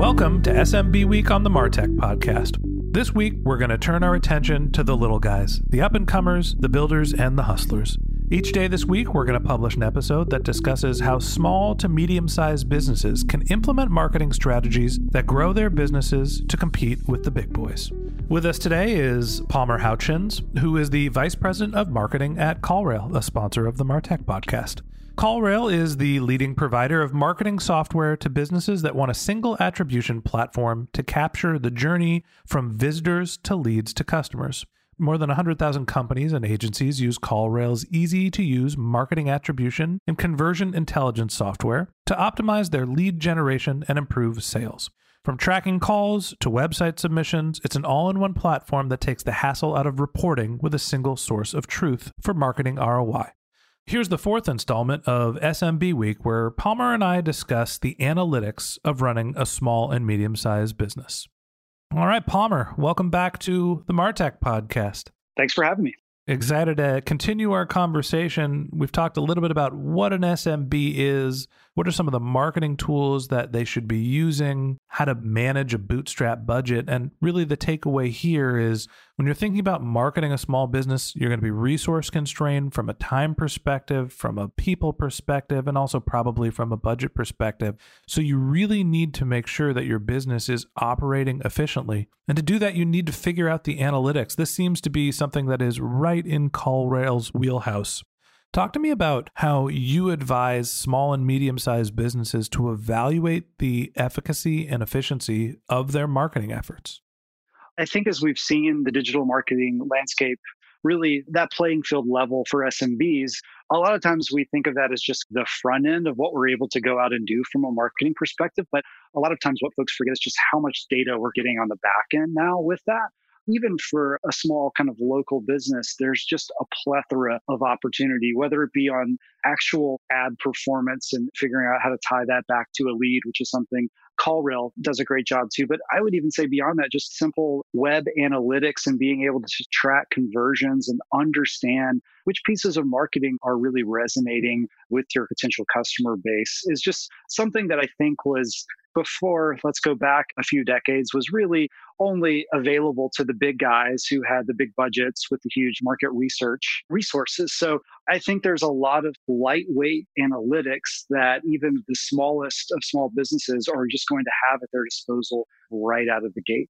Welcome to SMB Week on the Martech Podcast. This week, we're going to turn our attention to the little guys, the up and comers, the builders, and the hustlers. Each day this week, we're going to publish an episode that discusses how small to medium sized businesses can implement marketing strategies that grow their businesses to compete with the big boys. With us today is Palmer Houchins, who is the Vice President of Marketing at CallRail, a sponsor of the Martech podcast. CallRail is the leading provider of marketing software to businesses that want a single attribution platform to capture the journey from visitors to leads to customers. More than 100,000 companies and agencies use CallRail's easy to use marketing attribution and conversion intelligence software to optimize their lead generation and improve sales. From tracking calls to website submissions, it's an all in one platform that takes the hassle out of reporting with a single source of truth for marketing ROI. Here's the fourth installment of SMB Week, where Palmer and I discuss the analytics of running a small and medium sized business. All right, Palmer, welcome back to the Martech podcast. Thanks for having me. Excited to continue our conversation. We've talked a little bit about what an SMB is, what are some of the marketing tools that they should be using, how to manage a bootstrap budget. And really, the takeaway here is when you're thinking about marketing a small business, you're going to be resource constrained from a time perspective, from a people perspective, and also probably from a budget perspective. So, you really need to make sure that your business is operating efficiently. And to do that, you need to figure out the analytics. This seems to be something that is right in CallRail's wheelhouse. Talk to me about how you advise small and medium sized businesses to evaluate the efficacy and efficiency of their marketing efforts. I think as we've seen the digital marketing landscape, really that playing field level for SMBs, a lot of times we think of that as just the front end of what we're able to go out and do from a marketing perspective. But a lot of times what folks forget is just how much data we're getting on the back end now with that even for a small kind of local business, there's just a plethora of opportunity, whether it be on actual ad performance and figuring out how to tie that back to a lead, which is something CallRail does a great job too. But I would even say beyond that, just simple web analytics and being able to track conversions and understand which pieces of marketing are really resonating with your potential customer base is just something that I think was before, let's go back a few decades, was really only available to the big guys who had the big budgets with the huge market research resources. So I think there's a lot of lightweight analytics that even the smallest of small businesses are just going to have at their disposal right out of the gate.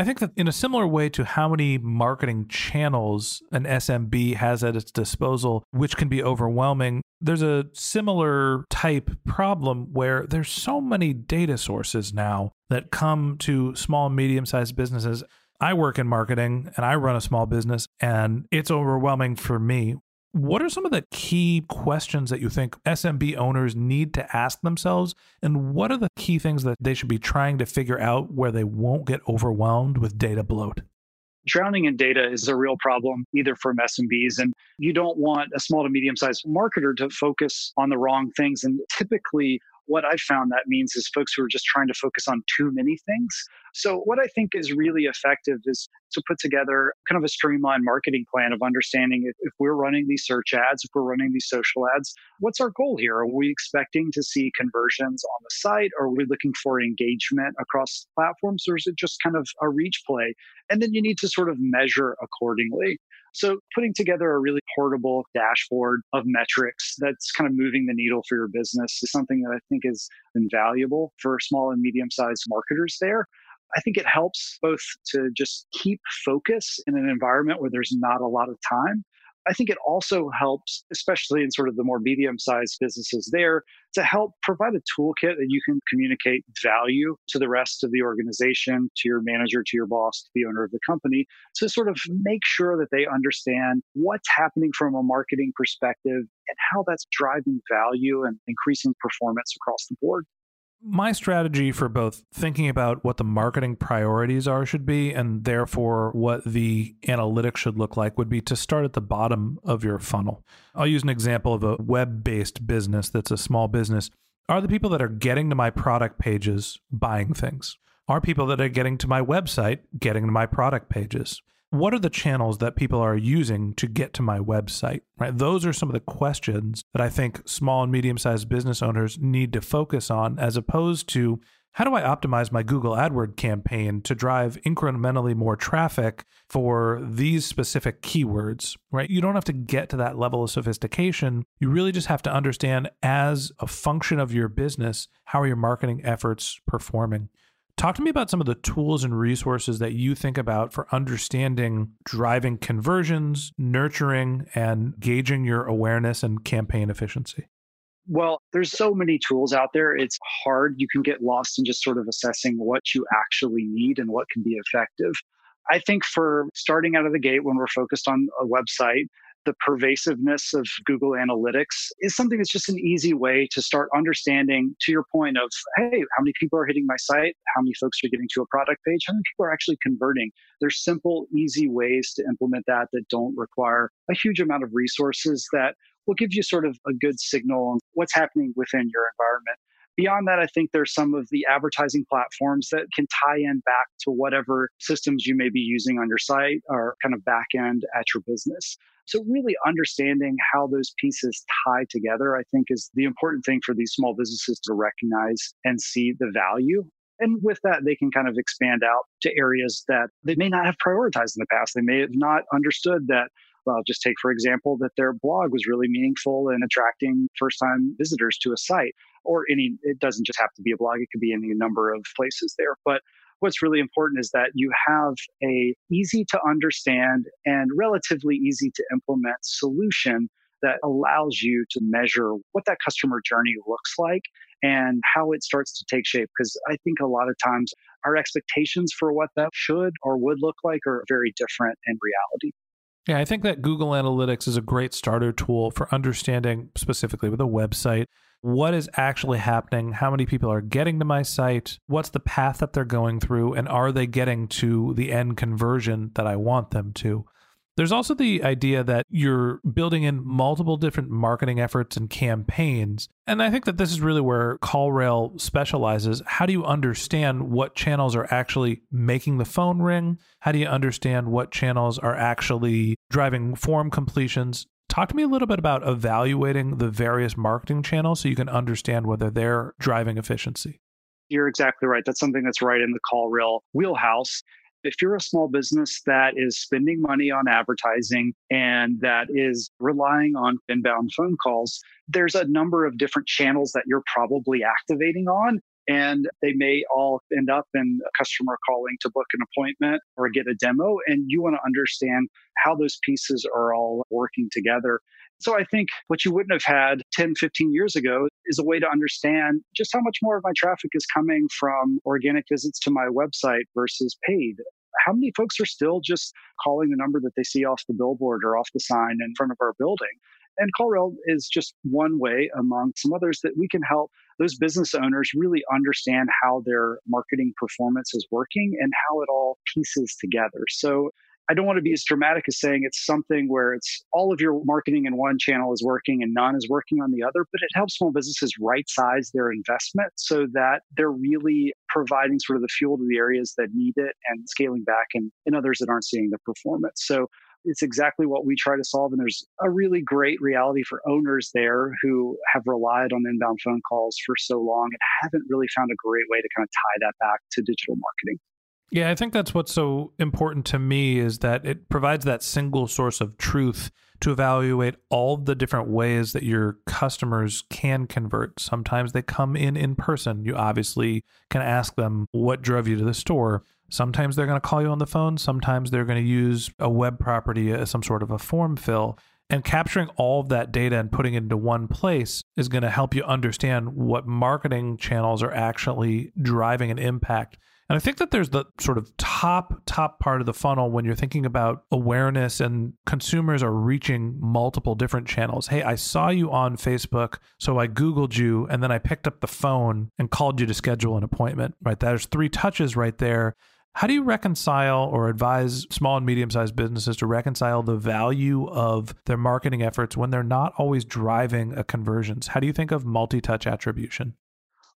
I think that in a similar way to how many marketing channels an SMB has at its disposal, which can be overwhelming, there's a similar type problem where there's so many data sources now that come to small and medium sized businesses. I work in marketing and I run a small business, and it's overwhelming for me. What are some of the key questions that you think SMB owners need to ask themselves? And what are the key things that they should be trying to figure out where they won't get overwhelmed with data bloat? Drowning in data is a real problem, either from SMBs, and you don't want a small to medium sized marketer to focus on the wrong things. And typically, what I've found that means is folks who are just trying to focus on too many things So, what I think is really effective is to put together kind of a streamlined marketing plan of understanding if, if, we're running these search ads, if we're running these social ads, what's our goal here? Are we expecting to see conversions on the site? Are we looking for engagement across platforms? Or is it just kind of a reach play? And then you need to sort of measure accordingly. So, putting together a really portable dashboard of metrics that's kind of moving the needle for your business is something that I think is invaluable for small and medium sized marketers there. I think it helps both to just keep focus in an environment where there's not a lot of time. I think it also helps, especially in sort of the more medium sized businesses there, to help provide a toolkit that you can communicate value to the rest of the organization, to your manager, to your boss, to the owner of the company, to sort of make sure that they understand what's happening from a marketing perspective and how that's driving value and increasing performance across the board my strategy for both thinking about what the marketing priorities are should be and therefore what the analytics should look like would be to start at the bottom of your funnel. I'll use an example of a web based business that's a small business. Are the people that are getting to my product pages buying things? Are people that are getting to my website getting to my product pages? What are the channels that people are using to get to my website right? Those are some of the questions that i think small and medium sized business owners need to focus on as opposed to how do i optimize my google adword campaign to drive incrementally more traffic for these specific keywords right? You don't have to get to that level of sophistication. You really just have to understand as a function of your business how are your marketing efforts performing Talk to me about some of the tools and resources that you think about for understanding driving conversions, nurturing, and gauging your awareness and campaign efficiency. Well, there's so many tools out there. It's hard. You can get lost in just sort of assessing what you actually need and what can be effective. I think for starting out of the gate when we're focused on a website, the pervasiveness of Google Analytics is something that's just an easy way to start understanding, to your point of, hey, how many people are hitting my site? How many folks are getting to a product page? How many people are actually converting? There's simple, easy ways to implement that that don't require a huge amount of resources that will give you sort of a good signal on what's happening within your environment. Beyond that, I think there's some of the advertising platforms that can tie in back to whatever systems you may be using on your site or kind of back end at your business. So, really understanding how those pieces tie together, I think, is the important thing for these small businesses to recognize and see the value. And with that, they can kind of expand out to areas that they may not have prioritized in the past. They may have not understood that well, just take, for example, that their blog was really meaningful in attracting first time visitors to a site or any, it doesn't just have to be a blog, it could be any number of places there. But what's really important is that you have a easy to understand and relatively easy to implement solution that allows you to measure what that customer journey looks like and how it starts to take shape. Because I think a lot of times our expectations for what that should or would look like are very different in reality. Yeah, I think that Google Analytics is a great starter tool for understanding, specifically with a website, what is actually happening, how many people are getting to my site, what's the path that they're going through, and are they getting to the end conversion that I want them to. There's also the idea that you're building in multiple different marketing efforts and campaigns. And I think that this is really where CallRail specializes. How do you understand what channels are actually making the phone ring? How do you understand what channels are actually driving form completions? Talk to me a little bit about evaluating the various marketing channels so you can understand whether they're driving efficiency. You're exactly right. That's something that's right in the call CallRail wheelhouse. If you're a small business that is spending money on advertising and that is relying on inbound phone calls, there's a number of different channels that you're probably activating on and they may all end up in a customer calling to book an appointment or get a demo and you want to understand how those pieces are all working together so I think what you wouldn't have had 10, 15 years ago is a way to understand just how much more of my traffic is coming from organic visits to my website versus paid. How many folks are still just calling the number that they see off the billboard or off the sign in front of our building? And CallRail is just one way among some others that we can help those business owners really understand how their marketing performance is working and how it all pieces together. So I don't want to be as dramatic as saying it's something where it's all of your marketing in one channel is working and none is working on the other, but it helps small businesses right size their investment so that they're really providing sort of the fuel to the areas that need it and scaling back and in others that aren't seeing the performance. So it's exactly what we try to solve. And there's a really great reality for owners there who have relied on inbound phone calls for so long and haven't really found a great way to kind of tie that back to digital marketing. Yeah, I think that's what's so important to me is that it provides that single source of truth to evaluate all the different ways that your customers can convert. Sometimes they come in in person. You obviously can ask them what drove you to the store. Sometimes they're going to call you on the phone. Sometimes they're going to use a web property as some sort of a form fill. And capturing all of that data and putting it into one place is going to help you understand what marketing channels are actually driving an impact and I think that there's the sort of top, top part of the funnel when you're thinking about awareness and consumers are reaching multiple different channels. Hey, I saw you on Facebook, so I Googled you and then I picked up the phone and called you to schedule an appointment, right? There's three touches right there. How do you reconcile or advise small and medium sized businesses to reconcile the value of their marketing efforts when they're not always driving a conversions? How do you think of multi touch attribution?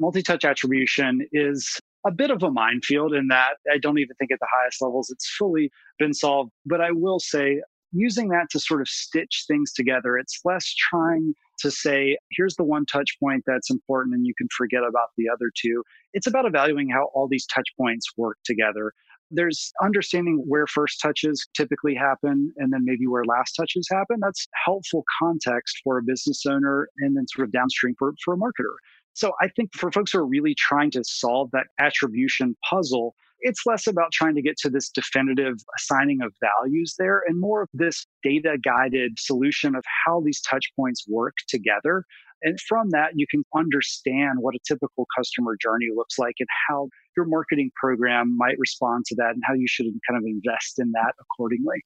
Multi touch attribution is a bit of a minefield in that I don't even think at the highest levels it's fully been solved. But I will say, using that to sort of stitch things together, it's less trying to say, here's the one touch point that's important and you can forget about the other two. It's about evaluating how all these touch points work together. There's understanding where first touches typically happen and then maybe where last touches happen. That's helpful context for a business owner and then sort of downstream for, for a marketer. So I think for folks who are really trying to solve that attribution puzzle, it's less about trying to get to this definitive assigning of values there and more of this data guided solution of how these touch points work together. And from that, you can understand what a typical customer journey looks like and how your marketing program might respond to that and how you should kind of invest in that accordingly.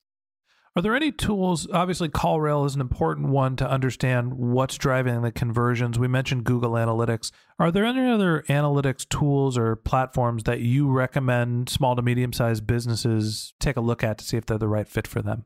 Are there any tools? Obviously, CallRail is an important one to understand what's driving the conversions. We mentioned Google Analytics. Are there any other analytics tools or platforms that you recommend small to medium sized businesses take a look at to see if they're the right fit for them?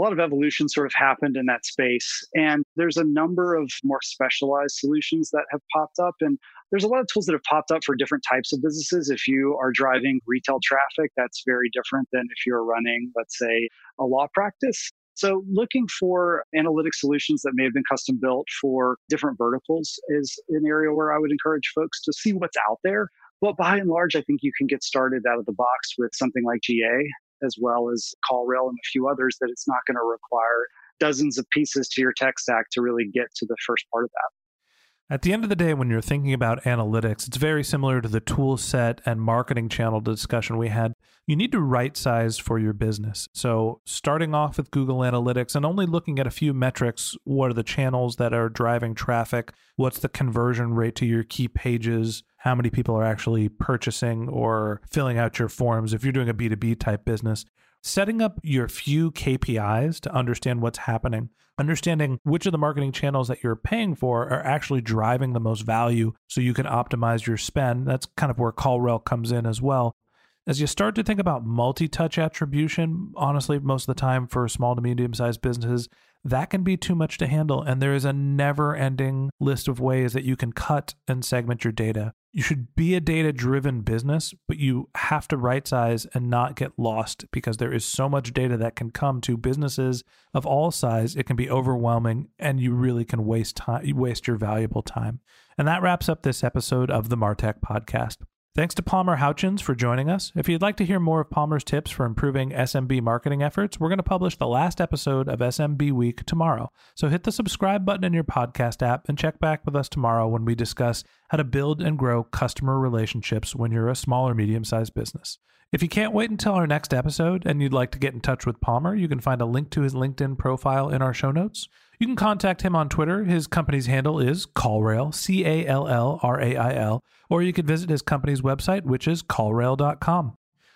A lot of evolution sort of happened in that space. And there's a number of more specialized solutions that have popped up. And there's a lot of tools that have popped up for different types of businesses. If you are driving retail traffic, that's very different than if you're running, let's say, a law practice. So, looking for analytic solutions that may have been custom built for different verticals is an area where I would encourage folks to see what's out there. But by and large, I think you can get started out of the box with something like GA, as well as CallRail and a few others that it's not going to require dozens of pieces to your tech stack to really get to the first part of that. At the end of the day, when you're thinking about analytics, it's very similar to the tool set and marketing channel discussion we had. You need to right size for your business. So, starting off with Google Analytics and only looking at a few metrics what are the channels that are driving traffic? What's the conversion rate to your key pages? How many people are actually purchasing or filling out your forms if you're doing a B2B type business? setting up your few KPIs to understand what's happening, understanding which of the marketing channels that you're paying for are actually driving the most value so you can optimize your spend. That's kind of where CallRail comes in as well. As you start to think about multi touch attribution, honestly, most of the time for small to medium sized businesses, that can be too much to handle. And there is a never ending list of ways that you can cut and segment your data. You should be a data driven business, but you have to right size and not get lost because there is so much data that can come to businesses of all size. It can be overwhelming and you really can waste time, waste your valuable time. And that wraps up this episode of the Martech podcast. Thanks to Palmer Houchins for joining us. If you'd like to hear more of Palmer's tips for improving SMB marketing efforts, we're going to publish the last episode of SMB Week tomorrow. So hit the subscribe button in your podcast app and check back with us tomorrow when we discuss how to build and grow customer relationships when you're a small or medium sized business. If you can't wait until our next episode and you'd like to get in touch with Palmer, you can find a link to his LinkedIn profile in our show notes. You can contact him on Twitter. His company's handle is CallRail, C A L L R A I L, or you could visit his company's website, which is callrail.com.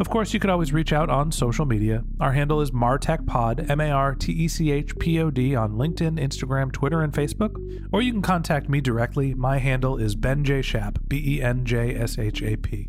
Of course, you could always reach out on social media. Our handle is MarTechPod, M A R T E C H P O D, on LinkedIn, Instagram, Twitter, and Facebook. Or you can contact me directly. My handle is Ben J. Shap, B E N J S H A P.